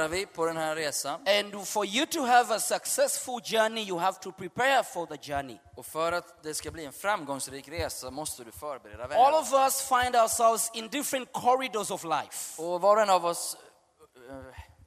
vandrar vi på den här resan. And for you to have a successful journey, you have to prepare for the journey. Och för att det ska bli en framgångsrik resa måste du förbereda All vägen. of us find ourselves in different corridors of life. Och var och en av oss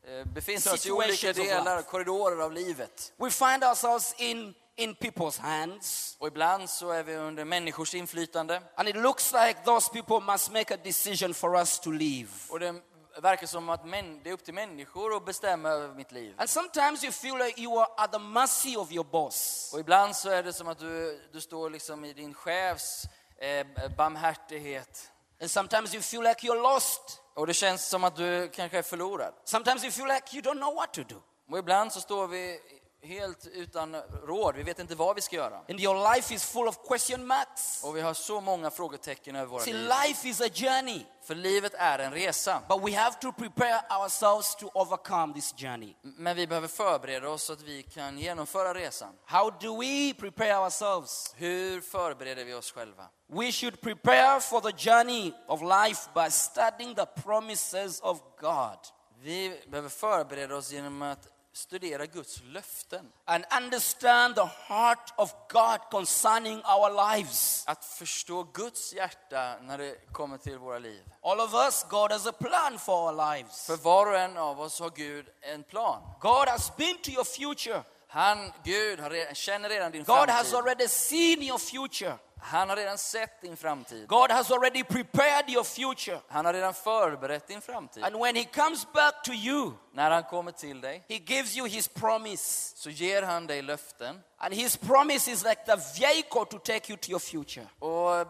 eh, eh, befinner oss i olika delar, korridorer av livet. We find ourselves in, in people's hands. Och ibland så är vi under människors inflytande. And it looks like those people must make a decision for us to leave. Och det verkar som att män, det är upp till människor att bestämma över mitt liv. And sometimes you feel like you are at the mercy of your boss. Och ibland så är det som att du, du står liksom i din chefs eh, barmhärtighet. And sometimes you feel like you're lost. Och det känns som att du kanske är förlorad. Sometimes you feel like you don't know what to do. Och ibland så står vi helt utan råd. Vi vet inte vad vi ska göra. And your life is full of question marks. Och vi har så många frågetecken över våra See, liv. life is a journey, För livet är en resa. but we have to prepare ourselves to overcome this journey. Men vi behöver förbereda oss så att vi kan genomföra resan. How do we prepare ourselves? Hur förbereder vi oss själva? We should prepare for the journey of life by studying the promises of God Vi behöver förbereda oss genom att studera Guds löften. and understand the heart of God concerning our lives. Att förstå Guds hjärta när det kommer till våra liv. All of us, God has a plan for our lives. För var och en av oss har Gud en plan. God has been to your future. Han, Gud, känner redan din God has framtid. already seen your future. Han har redan sett din framtid. God has already prepared your future. Han har redan förberett din framtid. And when He comes back to you, När han kommer till dig He gives you His promise. så ger han dig löften. And His promise is like the vehicle to take you to your future. Och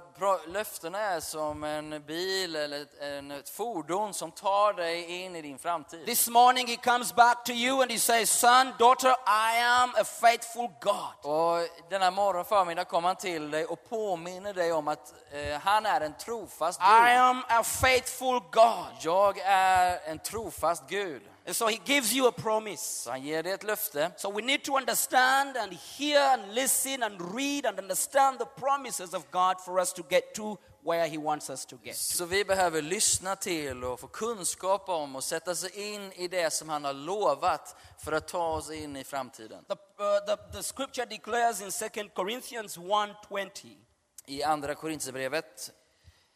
löftena är som en bil eller ett, en, ett fordon som tar dig in i din framtid. This morning He comes back to you and He says, Son, daughter, I am a faithful God. Och denna morgon förmiddag kommer han till dig och påminner dig om att eh, han är en trofast I Gud. am a faithful God. Jag är en trofast Gud. And so He gives you a promise. Han ger dig ett löfte. So we need to understand and hear and listen and read and understand the promises of God for us to get to where He wants us to get. Så vi behöver lyssna till och få kunskap om och sätta sig in i det som han har lovat för att ta oss in i framtiden. The, uh, the, the scripture declares in 2 Corinthians 1.20, I andra Korinthierbrevet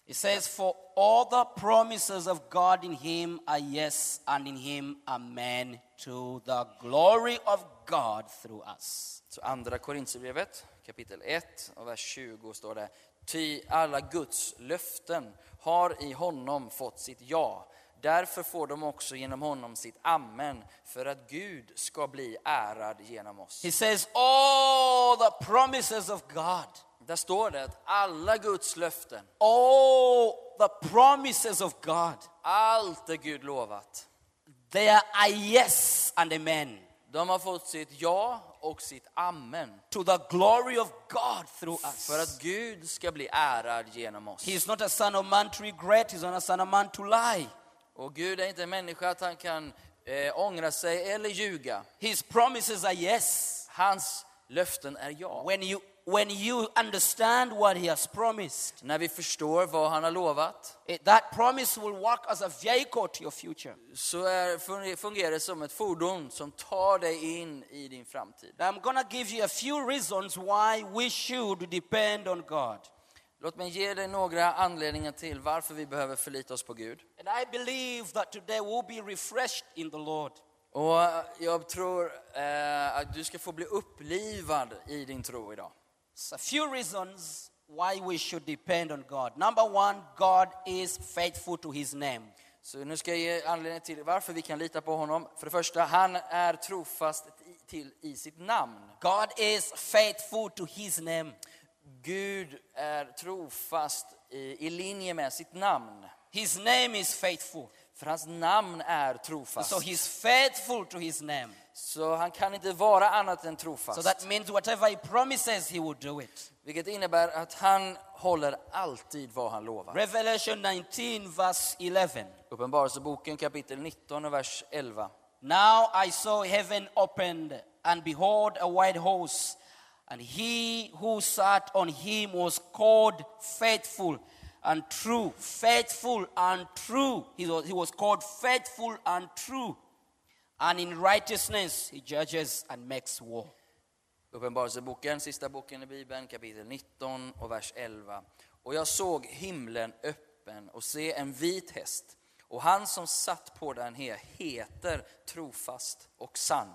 it says, For all the promises of God in him are yes, and in him amen, to the glory of God through us. Så andra Korinthierbrevet kapitel 1 och vers 20 står det Ty alla Guds löften har i honom fått sitt ja. Därför får de också genom honom sitt amen för att Gud ska bli ärad genom oss. He says, All the promises of God, Där står det att alla Guds löften, all the promises of God, allt det Gud lovat, they are yes and amen de har fått sitt ja och sitt amen. to the glory of God through us. För att Gud ska bli ärad genom oss. He is not a son of man to regret, he's not a son of man to lie. Och Gud är inte en människa att han kan eh, ångra sig eller ljuga. His promises are yes. Hans löften är ja. When you, when you understand what he has promised, När vi förstår vad han har lovat it, that promise will work as a vehicle to your future. så är, funger- fungerar det som ett fordon som tar dig in i din framtid. Now, I'm to give you a few reasons why we should depend on God. Låt mig ge dig några anledningar till varför vi behöver förlita oss på Gud. And I believe that today we'll be refreshed in the Lord. Och jag tror eh, att du ska få bli upplivad i din tro idag. So a few reasons why we should depend on God. Number one, God is faithful to his name. Så nu ska jag ge anledning till varför vi kan lita på honom. För det första, han är trofast till i sitt namn. God is faithful to his name. Gud är trofast i, i linje med sitt namn. His name is faithful. För hans namn är trofast. So he's faithful to his name. Så han kan inte vara annat än trofast. So that means whatever he promises, he will do it. Vilket innebär att han håller alltid vad han lovar. Revelation 19, verse 11. Uppenbarelseboken kapitel 19 och vers 11. Now I saw heaven opened, and behold, a white horse, and he who sat on him was called faithful and true. Faithful and true. He was, he was called faithful and true. and in righteousness he judges and makes war. Uppenbarelseboken, sista boken i Bibeln, kapitel 19 och vers 11. Och jag såg himlen öppen och se en vit häst. Och han som satt på den här heter trofast och sann.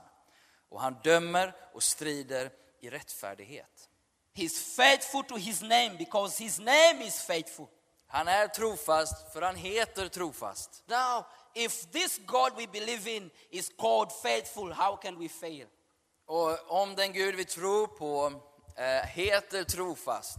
Och han dömer och strider i rättfärdighet. He's faithful to his name because his name is faithful. Han är trofast för han heter trofast. Now, if this God we believe in is called faithful, how can we fail? Och om den Gud vi tror på eh, heter trofast,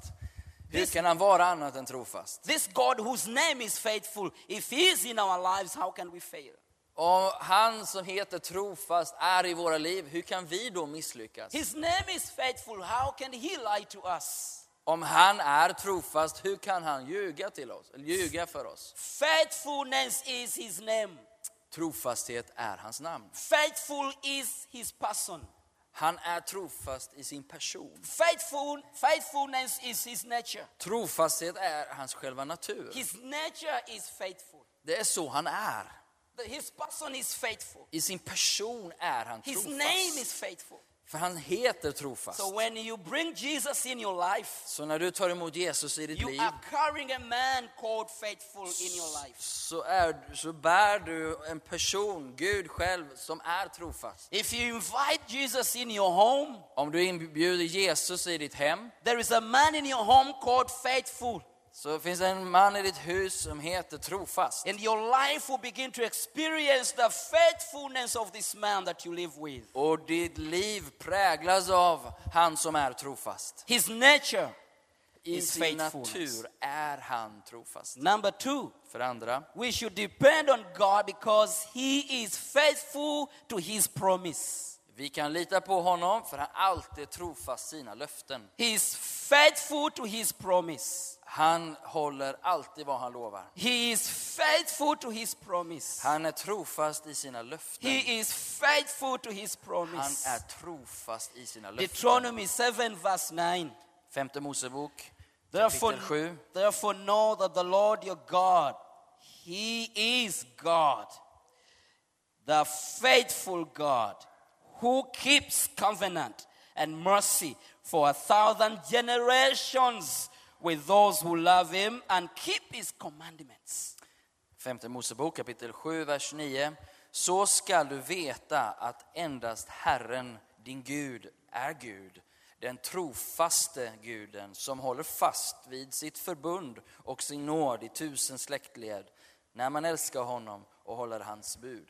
hur This- kan han vara annat än trofast? This God whose name is faithful, if he is in our lives, how can we fail? Om han som heter trofast är i våra liv, hur kan vi då misslyckas? His name is faithful, how can he lie to us? Om han är trofast, hur kan han ljuga till oss? Ljuga för oss? Faithfulness is his name. Trofasthet är hans namn. Faithful is his person. Han är trofast i sin person. Faithful, faithfulness is his nature. Trofasthet är hans själva natur. His nature is faithful. Det är så han är. His person is faithful. I sin person är han His name is trofast. faithful. För han heter trofast. So when you bring Jesus in your life, Så när du tar emot Jesus i ditt you liv are carrying a man called faithful in your life. så, är, så bär du en person, Gud själv, som är trofast. If you invite Jesus in your home, Om du inbjuder Jesus i ditt hem there is a man in your home called faithful. Så finns en man i ditt hus som heter trofast. And your life will begin to experience the faithfulness of this man that you live with. Och ditt liv präglas av han som är trofast. His nature I sin natur är han trofast. Number two, För andra, we should depend on God because he is faithful to his promise. Vi kan lita på honom för han alltid trofast sina löften. He is faithful to his promise. Han håller alltid vad han lovar. He is faithful to his promise. Han är trofast i sina löften. He is faithful to his Han promise. är trofast i sina löften. Deuteronomy 7, verse 9. Femte Mosebok, Therefore, kapitel 7. therefore know that the Lord your God, He is God, the faithful God, who keeps covenant and mercy for a thousand generations with those who love Him and keep His commandments. Femte Mosebok kapitel 7, vers 9. Så skall du veta att endast Herren, din Gud, är Gud. Den trofaste guden som håller fast vid sitt förbund och sin nåd i tusen släktled när man älskar honom och håller hans bud.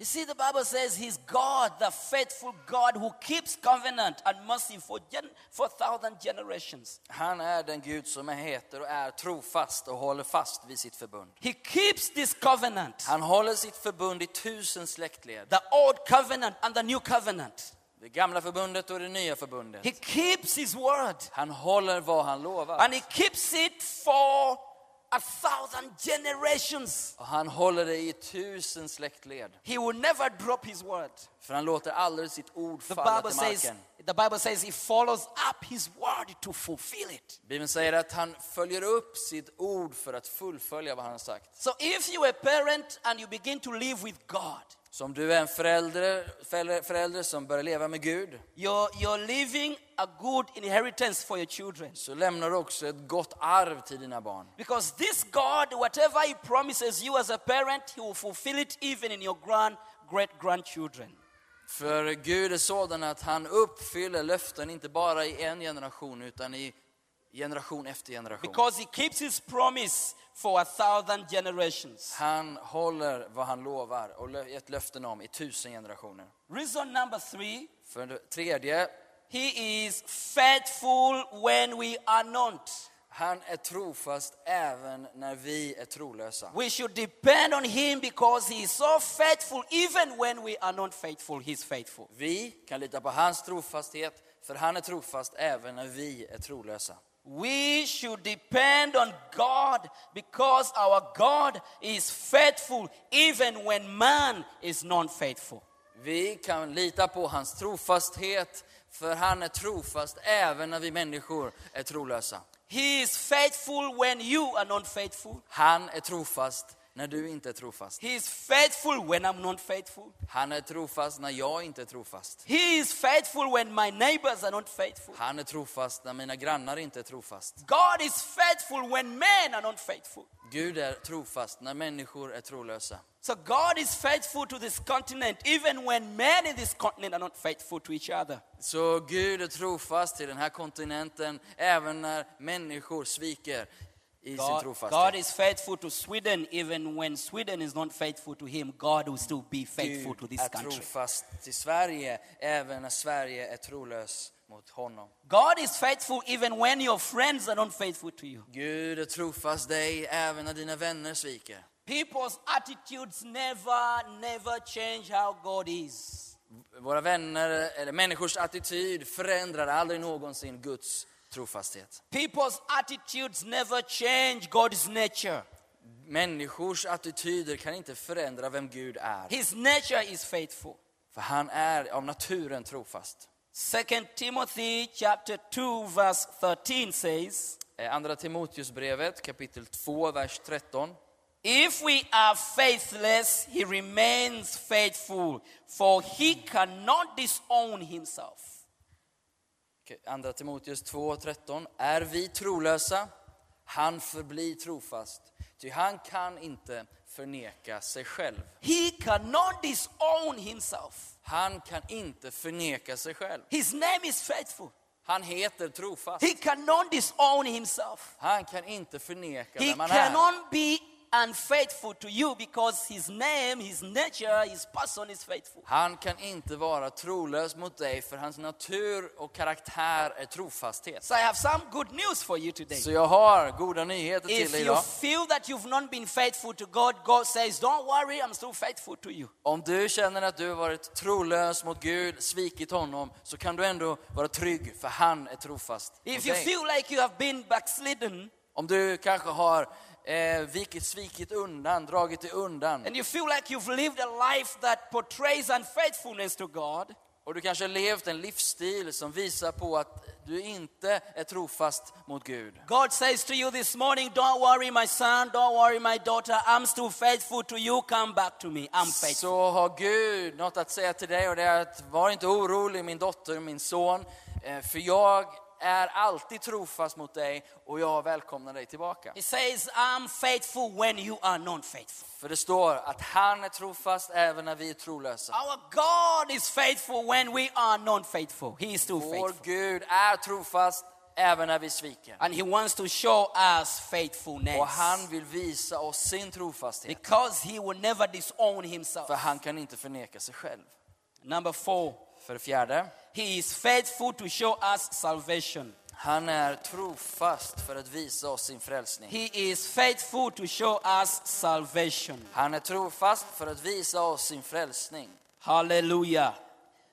You see, the Bible says He's God, the faithful God who keeps covenant and mercy for, gen- for thousand generations. Han är den Gud som heter och är trofast och håller fast vid sitt förbund. He keeps this covenant. Han håller sitt förbund i tusen släktled. the old covenant and the new covenant. Det gamla förbundet och det nya förbundet. He keeps his word Han håller vad han lovar. and he keeps it for a thousand generations. Och han håller det i tusen släktled. He will never drop his word. För han låter aldrig sitt ord The falla Bible till says marken. the Bible says he follows up his word to fulfill it. Bibeln säger att han följer upp sitt ord för att fullfölja vad han har sagt. So if you are a parent and you begin to live with God, Så om du är en förälder, förälder, som börjar leva med Gud you're, you're leaving a good inheritance for your children. så lämnar du också ett gott arv till dina barn. Because this God, whatever he promises you as a parent, he will fulfill it even in your grand, great grandchildren. För Gud är sådan att han uppfyller löften inte bara i en generation utan i generation efter generation. Because he keeps his promise for a thousand generations. Han håller vad han lovar och gett löften om i tusen generationer. Reason number three, För det tredje, he is faithful when we are not. han är trofast även när vi är trolösa. We should depend on him because he is so faithful even when we are not faithful. He's faithful. Vi kan lita på hans trofasthet, för han är trofast även när vi är trolösa. We should depend on God because our God is faithful even when man is not faithful. Vi kan lita på hans trofasthet, för han är trofast även när vi människor är trolösa. He is faithful when you are not faithful. Han är trofast när du inte är trofast. He is faithful when I'm not faithful. Han är trofast när jag inte är trofast. He is faithful when my neighbors are not faithful. Han är trofast när mina grannar inte är trofast. God is faithful when men are not faithful. Gud är trofast när människor är trolösa. So God is faithful to this continent even when men in this continent are not faithful to each other. Så Gud är trofast till den här kontinenten även när människor sviker i sin God, God trofasthet. is faithful to Sweden even when Sweden is not faithful to him. God will still be faithful to Gud this är country. trofast till Sverige även när Sverige är trolös mot honom. God is faithful even when your friends are not faithful to you. Gud är trofast dig även när dina vänner sviker. People's attitudes never, never change how God is. Våra vänner, eller människors attityd förändrar aldrig någonsin Guds trofasthet. People's attitudes never change God's nature. Människors attityder kan inte förändra vem Gud är. His nature is faithful. För han är av naturen trofast. 2 Timothy chapter 2 verse 13 says, Eh, Andra Timoteusbrevet kapitel 2, vers 13. If we are faithless, he remains faithful, for he cannot disown himself. Andra Timoteus 2, 13. Är vi trolösa? Han förblir trofast, ty han kan inte förneka sig själv. He cannot disown himself. Han kan inte förneka sig själv. His name is faithful. Han heter trofast. He cannot disown himself. Han kan inte förneka He vem han är. cannot be unfaithful to you because his name, his nature, his person is faithful. Han kan inte vara trolös mot dig för hans natur och karaktär är trofasthet. So I have some good news for you today. Så jag har goda nyheter till If dig you idag. feel that you've not been faithful to God, God says, Don't worry, I'm still faithful to you. Om du känner att du har varit trolös mot Gud, svikit honom, så kan du ändå vara trygg för han är trofast If you dig. feel like you have been backslidden Om du kanske har eh, vikit, svikit undan, dragit dig undan and you feel like you've lived a life that portrays unfaithfulness to God, och du kanske har levt en livsstil som visar på att du inte är trofast mot Gud. God says to you this morning, Don't worry, my son, don't worry, my daughter, I'm still faithful to you. Come back to me. I'm faithful. Så har Gud något att säga till dig och det är att var inte orolig min dotter, min son, eh, för jag är alltid trofast mot dig och jag välkomnar dig tillbaka. He says, I'm faithful when you are not faithful. För det står att han är trofast även när vi är trolösa. Our God is faithful when we are not faithful. He is Vår faithful. Gud är trofast även när vi sviker. And He wants to show us faithfulness. Och han vill visa oss sin trofasthet. Because He will never disown Himself. För han kan inte förneka sig själv. Number four, För det fjärde, He is faithful to show us salvation. han är trofast för att visa oss sin frälsning. He is faithful to show us salvation. Han är trofast för att visa oss sin frälsning. Hallelujah.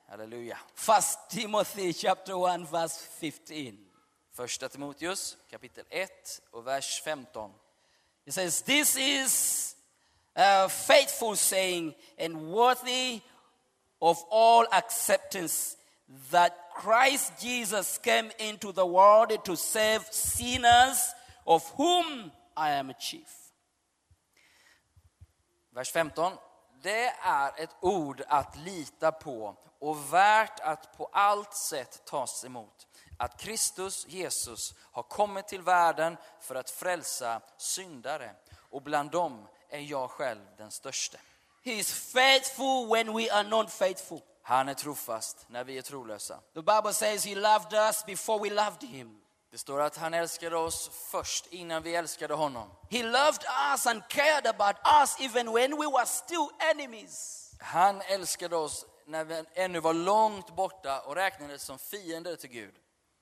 Halleluja. First Timothy chapter 1 verse 15. Första Timoteus kapitel 1 och vers 15. It says, This is a faithful saying and worthy of all acceptance that Christ Jesus came into the world to save sinners, of whom I am a chief. Vers 15. Det är ett ord att lita på och värt att på allt sätt tas emot. Att Kristus Jesus har kommit till världen för att frälsa syndare och bland dem är jag själv den störste. He is faithful when we are not faithful. Han är trofast när vi är trolösa. The Bible says he loved us before we loved him. Det står att han älskade oss först innan vi älskade honom. He loved us and cared about us even when we were still enemies. Han älskade oss när vi ännu var långt borta och räknades som fiender till Gud.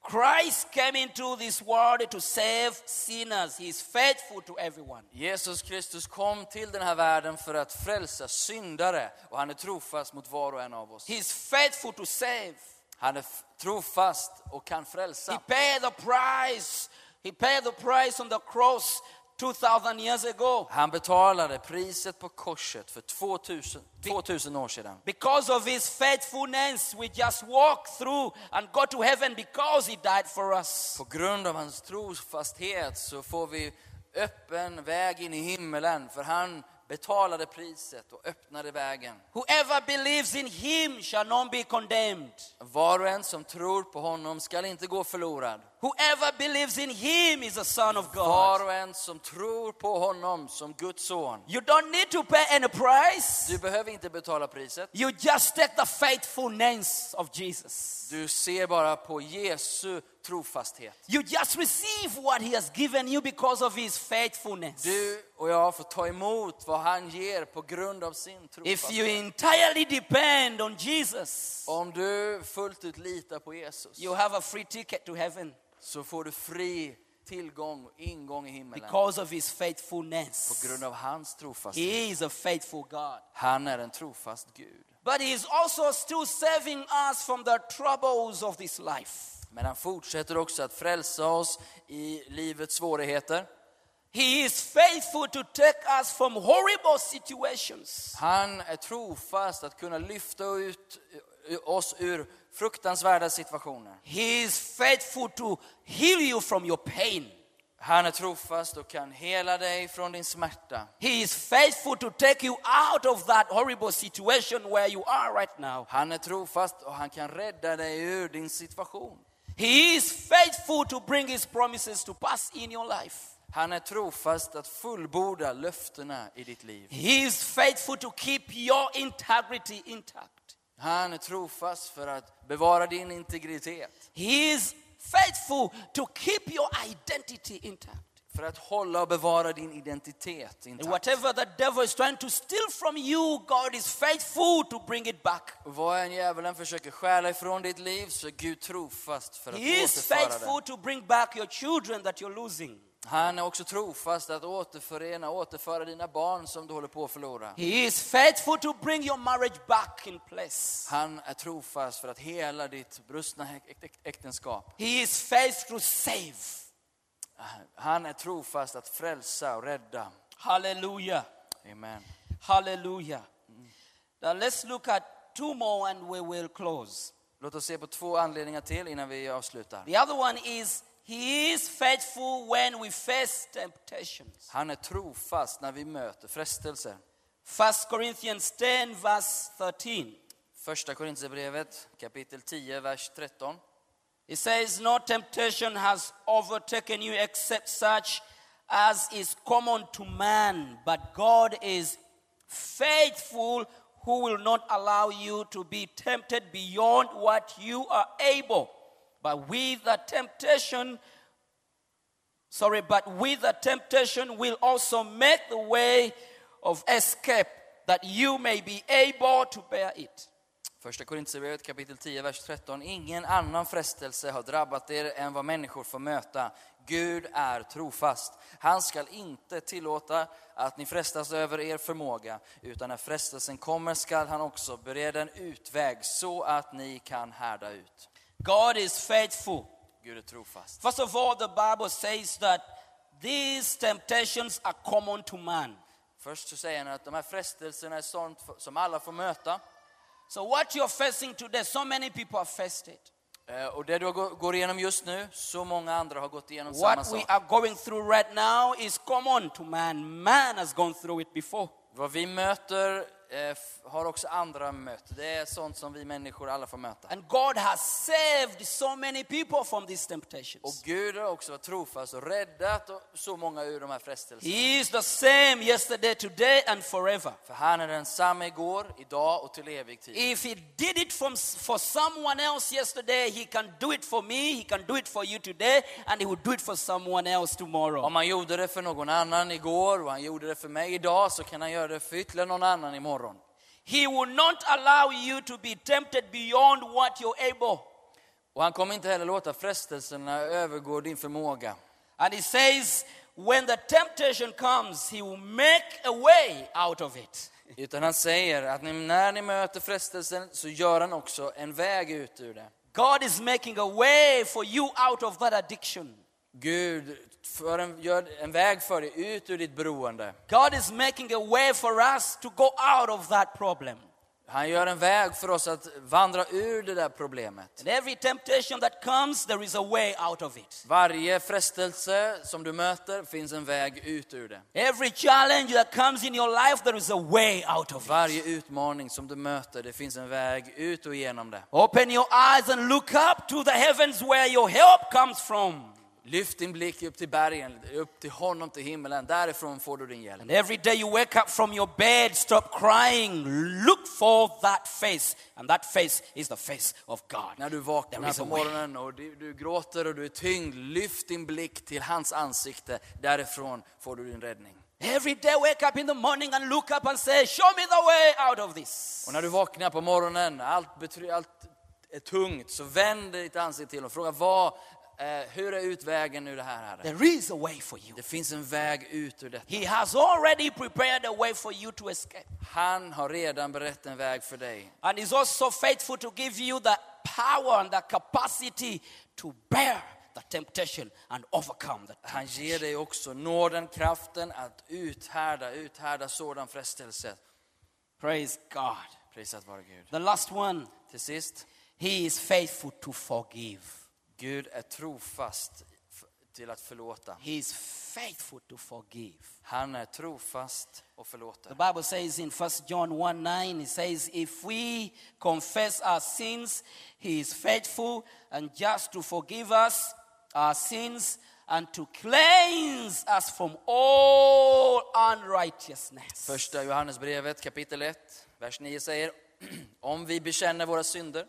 Christ came into this world to save sinners. He is faithful to everyone. Jesus Kristus kom till den här världen för att frälsa syndare och han är trofast mot var och en av oss. He is faithful to save. Han är trofast och kan He frälsa. paid the price. He paid the price on the cross 2000 years ago. Han betalade priset på korset för 2000, 2000 år sedan. Because of his faithfulness, we just walk through and go to heaven because he died for us. På grund av hans trofasthet så får vi öppen väg in i himmelen för han betalade priset och öppnade vägen. Whoever believes in him shall not be condemned. Var och en som tror på honom skall inte gå förlorad. Whoever believes in him is a son of Var God. och en som tror på honom som Guds son. You don't need to pay any price. Du behöver inte betala priset. You just take the faithfulness of Jesus. Du ser bara på Jesu trofasthet. You just receive what he has given you because of his faithfulness. Du och jag får ta emot vad han ger på grund av sin If you trofasthet. entirely depend on Jesus, Om du fullt ut litar på Jesus you have a free ticket to heaven så får du fri tillgång och ingång i himmelen because of his på faithfulness. grund av hans trofasthet. He is a faithful God. Han är en trofast Gud. But he is also still saving us from the troubles of this life. Men han fortsätter också att frälsa oss i livets svårigheter. He is faithful to take us from horrible situations. Han är trofast att kunna lyfta ut oss ur fruktansvärda situationer. He is faithful to heal you from your pain. Han är trofast och kan hela dig från din smärta. He is faithful to take you out of that horrible situation where you are right now. Han är trofast och han kan rädda dig ur din situation. He is faithful to bring his promises to pass in your life. Han är trofast att fullborda löftena i ditt liv. He is faithful to keep your integrity intact. Han är trofast för att bevara din integritet. He is faithful to keep your identity intact. För att hålla och bevara din identitet intakt. whatever the devil is trying to steal from you, God is faithful to bring it back. Vad än djävulen försöker stjäla ifrån ditt liv så är Gud trofast för att He is återföra faithful det. to bring back your children that you're losing. Han är också trofast att återförena, återföra dina barn som du håller på att förlora. He is faithful to bring your marriage back in place. Han är trofast för att hela ditt brustna äk- äk- äktenskap. He is faithful to save. Han är trofast att frälsa och rädda. Hallelujah. Amen. Hallelujah. Now let's look at two more and we will close. Låt oss se på två anledningar till innan vi avslutar. The other one is He is faithful when we face temptations. Han är trofast när vi möter frestelser. 1 Corinthians 10, verse 13. Första Korintierbrevet kapitel 10, vers 13. It says, No temptation has overtaken you except such as is common to man, but God is faithful, who will not allow you to be tempted beyond what you are able. But with the temptation, sorry, but with the temptation will also make the way of escape, that you may be able to bear it. Första Korintierbrevet kapitel 10, vers 13. Ingen annan frestelse har drabbat er än vad människor får möta. Gud är trofast. Han skall inte tillåta att ni frestas över er förmåga, utan när frestelsen kommer skall han också bereda en utväg så att ni kan härda ut. God is faithful. Gud är trofast. First of all, the Bible says that these temptations are common to man. Först så säger han att de här frestelserna är sånt som alla får möta. So, what you're facing today, so many people have faced it. Eh, Och det du går går igenom just nu, så många andra har gått igenom samma What we sak. are going through right now is common to man. Man has gone through it before. Vad vi möter har också andra mött. Det är sånt som vi människor alla får möta. And God has saved so many people from these Och temptations. Gud har också varit trofast och räddat så många ur de här frestelserna. He is the same yesterday, today, and forever. För han är densamma igår, idag och till evig tid. If he did it from, for someone else yesterday, he can do it for me, he can do it for you today, and he will do it for someone else tomorrow. Om han gjorde det för någon annan igår och han gjorde det för mig idag så kan han göra det för ytterligare någon annan imorgon. He will not allow you to be tempted beyond what you're able. Och han kommer inte heller låta frestelserna övergå din förmåga. And he says, when the temptation comes, he will make a way out of it. Utan han säger att när ni möter frestelsen så gör han också en väg ut ur det. God is making a way for you out of that addiction. Gud för en, gör en väg för dig ut ur ditt beroende. God is making a way for us to go out of that problem. Han gör en väg för oss att vandra ur det där problemet. And every temptation that comes, there is a way out of it. Varje frestelse som du möter finns en väg ut ur det. Every challenge that comes in your life, there is a way out of it. Varje utmaning som du möter, det finns en väg ut och igenom det. Open your eyes and look up to the heavens where your help comes from. Lyft din blick upp till bergen, upp till honom, till himmelen. Därifrån får du din hjälp. And every day you wake up from your bed, stop crying, look for that face. And that face is the face of God. När du vaknar på morgonen och du, du gråter och du är tyngd, lyft din blick till hans ansikte. Därifrån får du din räddning. Every day wake up in the morning and look up and say, Show me the way out of this. Och när du vaknar på morgonen, allt, betry, allt är tungt, så vänd ditt ansikte till och fråga vad, eh, hur är utvägen ur det här, Herre? There is a way for you. Det finns en väg ut ur detta. He has already prepared a way for you to escape. Han har redan berättat en väg för dig. And He's also faithful to give you the power and the capacity to bear the temptation and overcome the Han temptation. ger dig också nåden, kraften att uthärda, uthärda sådan frestelse. Praise God. Prisat vare Gud. The last one, Till sist, He is faithful to forgive. Gud är trofast till att förlåta. He is faithful to forgive. Han är trofast och The förlåter. Bible says in 1 John 1 9, it says, If we confess our sins, He is faithful and just to forgive us our sins and to cleanse us from all unrighteousness. Första Johannesbrevet kapitel 1, vers 9 säger Om vi bekänner våra synder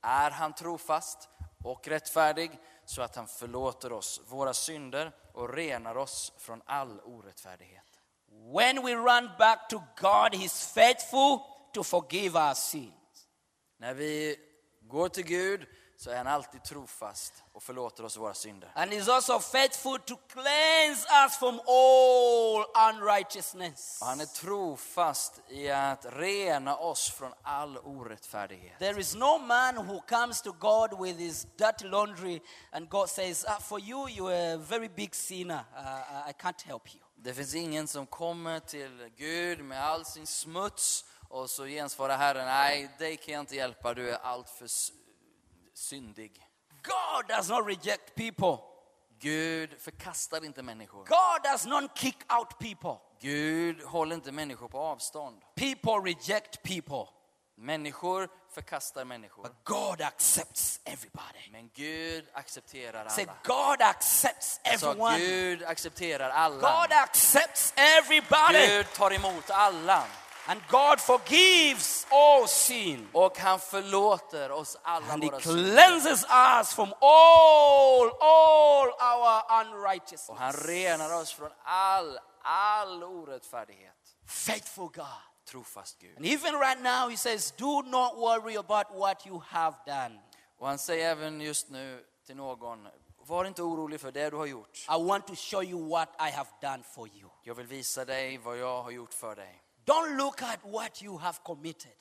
är han trofast och rättfärdig så att han förlåter oss våra synder och renar oss från all orättfärdighet. When we run back to God, He's faithful to forgive our sins. När vi går till Gud så är han alltid trofast och förlåter oss våra synder. And He's also faithful to cleanse us from all unrighteousness. Och han är trofast i att rena oss från all orättfärdighet. There is no man who comes to God with his dirty laundry and God says, ah, For you, you're a very big sinner. Uh, I can't help you. Det finns ingen som kommer till Gud med all sin smuts och så gensvarar Herren, nej, dig kan jag inte hjälpa, du är alltför s- syndig. God does not reject people, Gud förkastar inte människor. God does not kick out people. Gud håller inte människor på avstånd. People reject people, Människor förkastar människor. but God accepts everybody. Men Gud accepterar Say, alla. God accepts everyone. Gud accepterar alla. God accepts everybody. Gud tar emot alla. And God forgives all sin. Och han förlåter oss alla And våra synder. cleanses us from all, all our Och han unrighteousness. renar oss från all, all orättfärdighet. Faithful God. Trofast Gud. And even right now, He says, Do not worry about what you have done. Och han säger även just nu till någon, var inte orolig för det du har gjort. I want to show you what I have done for you. Jag vill visa dig vad jag har gjort för dig. Don't look at what you have committed.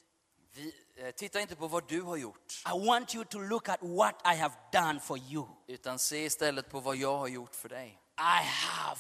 Vi, eh, titta inte på vad du har gjort, I want you to look at what I have done for you. utan se istället på vad jag har gjort för dig. I have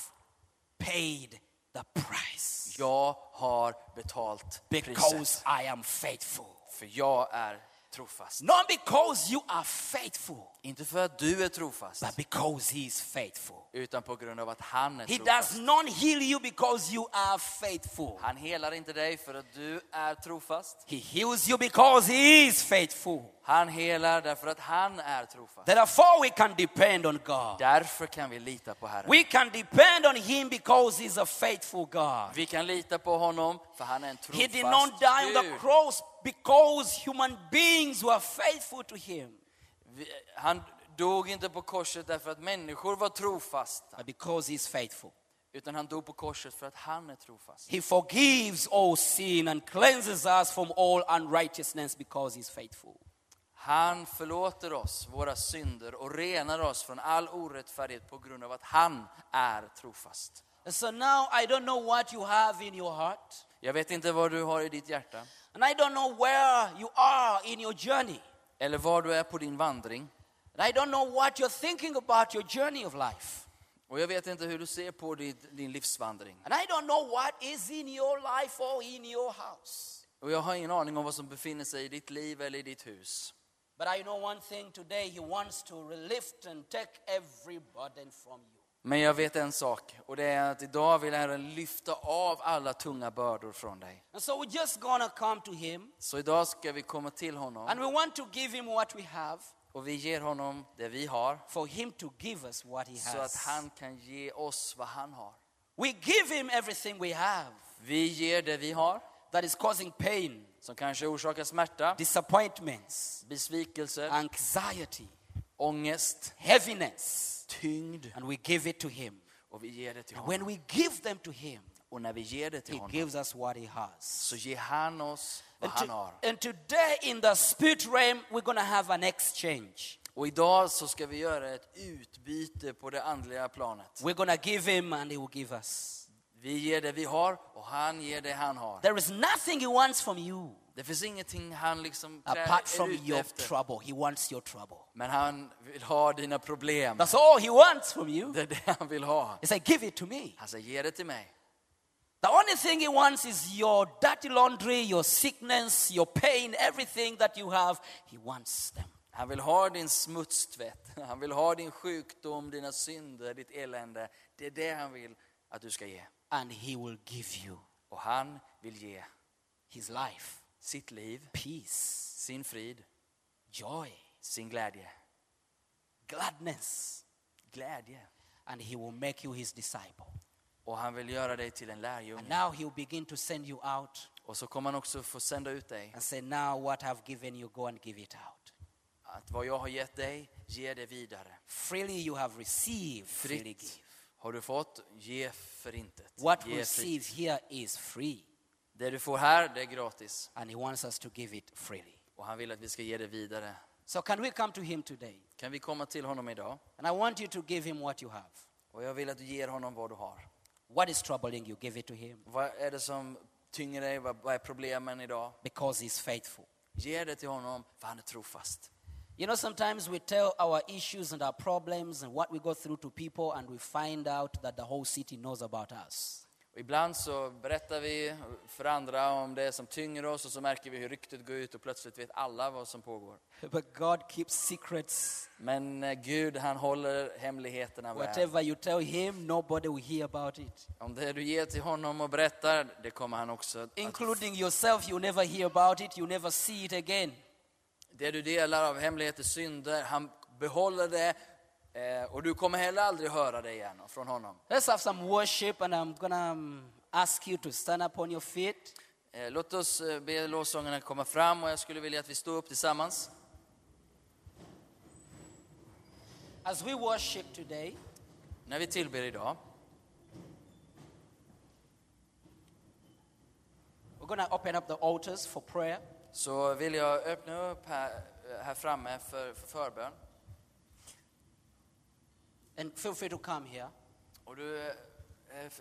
paid the price Jag har betalt because priset, I am faithful. för jag är trofast. Not because you are faithful, Inte för att du är trofast, but because He is faithful. utan på grund av att han är He trofast. does not heal you because you are faithful. Han helar inte dig för att du är trofast. He heals you because He is faithful. Han helar därför att han är trofast. Therefore, we can depend on God. Därför kan vi lita på Herren. We can depend on Him because He's a faithful God. Vi kan lita på honom för han är en He did trofast not die on the Gud. cross because human beings were faithful to Him, Han dog inte på korset därför att människor var trofasta, but because He's faithful. utan han dog på korset för att han är trofast. He forgives all sin and cleanses us from all unrighteousness because He's faithful. Han förlåter oss våra synder och renar oss från all orättfärdighet på grund av att han är trofast. And so now I don't know what you have in your heart, Jag vet inte vad du har i ditt hjärta, and I don't know where you are in your journey, eller var du är på din vandring. and I don't know what you're thinking about your journey of life. Och jag vet inte hur du ser på din, din livsvandring. And I don't know what is in your life or in your house. Och jag har ingen aning om vad som befinner sig i ditt liv eller i ditt hus. But I know one thing today, He wants to lift and take every burden from you. Men jag vet en sak och det är att idag vill Herren lyfta av alla tunga bördor från dig. And so we're just gonna come to Him Så idag ska vi komma till honom and we want to give Him what we have och vi ger honom det vi har for Him to give us what He så att has. han kan ge oss vad han har. We give Him everything we have Vi ger det vi har that is causing pain, som kanske orsakar smärta, disappointments, besvikelser, anxiety, ångest, heaviness, tyngd and we give it to Him. och vi ger det till And when honom. we give them to Him, Och när vi ger det till He honom gives us what He has. så ger han oss vad And, han to- har. and today in the spirit realm, we're going to have an exchange. Och idag så ska vi göra ett utbyte på det andliga planet. We're going to give Him and He will give us. Vi ger det vi har och han ger det han har. There is nothing He wants from you Det finns ingenting han liksom apart from your efter. trouble. He wants your trouble. Men han vill ha dina problem. That's all He wants from you. Det är det han vill ha. He said, Give it to me. Han säger, ge det till mig. The only thing He wants is your dirty laundry, your sickness, your pain, everything that you have. He wants them. Han vill ha din smutstvätt. Han vill ha din sjukdom, dina synder, ditt elände. Det är det han vill att du ska ge. And He will give you Och han vill ge His life, sitt liv, peace, sin frid, joy, sin glädje. gladness. Glädje. And He will make you His disciple. Och han vill göra dig till en And now He'll begin to send you out Och så kommer han också få sända ut dig. and say, Now what I've given you, go and give it out. Att vad jag har gett dig, ge det vidare. Freely you have received, freely give. Har du fått, ge för intet. What we Ge receive fritt. here is free, Det du får här, det är gratis. and He wants us to give it freely. Och han vill att vi ska ge det vidare. So, can we come to Him today? Kan vi komma till honom idag? And I want you to give Him what you have. Och jag vill att du ger honom vad du har. What is troubling you? Give it to Him Vad är det som tynger dig? Vad är problemen idag? because He's faithful. Ge det till honom, för han är trofast. You know, sometimes we tell our issues and our problems and what we go through to people, and we find out that the whole city knows about us. Och ibland så berättar vi för andra om det som tynger oss och så märker vi hur ryktet går ut och plötsligt vet alla vad som pågår. But God keeps secrets. Men eh, Gud, han håller hemligheterna väl. Whatever you tell Him, nobody will hear about it. Om det du ger till honom och berättar, det kommer han också att... Including yourself, you never hear about it, you never see it again. Det du delar av hemligheter, synder, han behåller det eh, och du kommer heller aldrig höra det igen från honom. Let's have some worship, and I'm gonna um, ask you to stand up on your feet. Eh, Låt oss eh, be lovsångarna komma fram och jag skulle vilja att vi står upp tillsammans. As we worship today, När vi tillber idag we're gonna open up the altars for prayer. Så vill jag öppna upp här, här framme för, för förbön. And feel free to come here Och du eh, eh,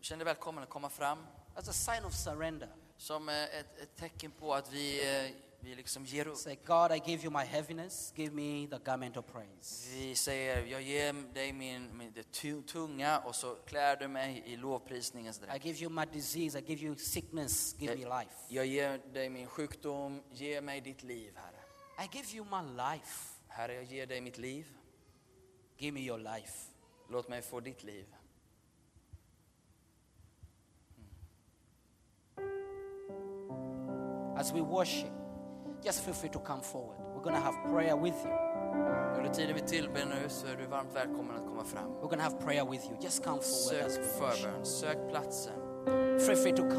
känner dig välkommen att komma fram as a sign of surrender. som eh, ett, ett tecken på att vi, eh, vi liksom ger upp. Say, God, I give you my heaviness, give me the garment of praise. Vi säger, jag ger dig min, min, det tu- tunga och så klär du mig i lovprisningens I dräkt. give you my disease, I give you sickness, give me life. Jag ger dig min sjukdom, ge mig ditt liv, Herre. I give you my life, Herre, jag ger dig mitt liv. give me your life. Låt mig få ditt liv. As we worship, just feel free to come forward. We're gonna have prayer with you. Under tiden vi tillber nu så är du varmt välkommen att komma fram. We're gonna have prayer with you. Just come forward Sök förbön, sök platsen. Feel free to come.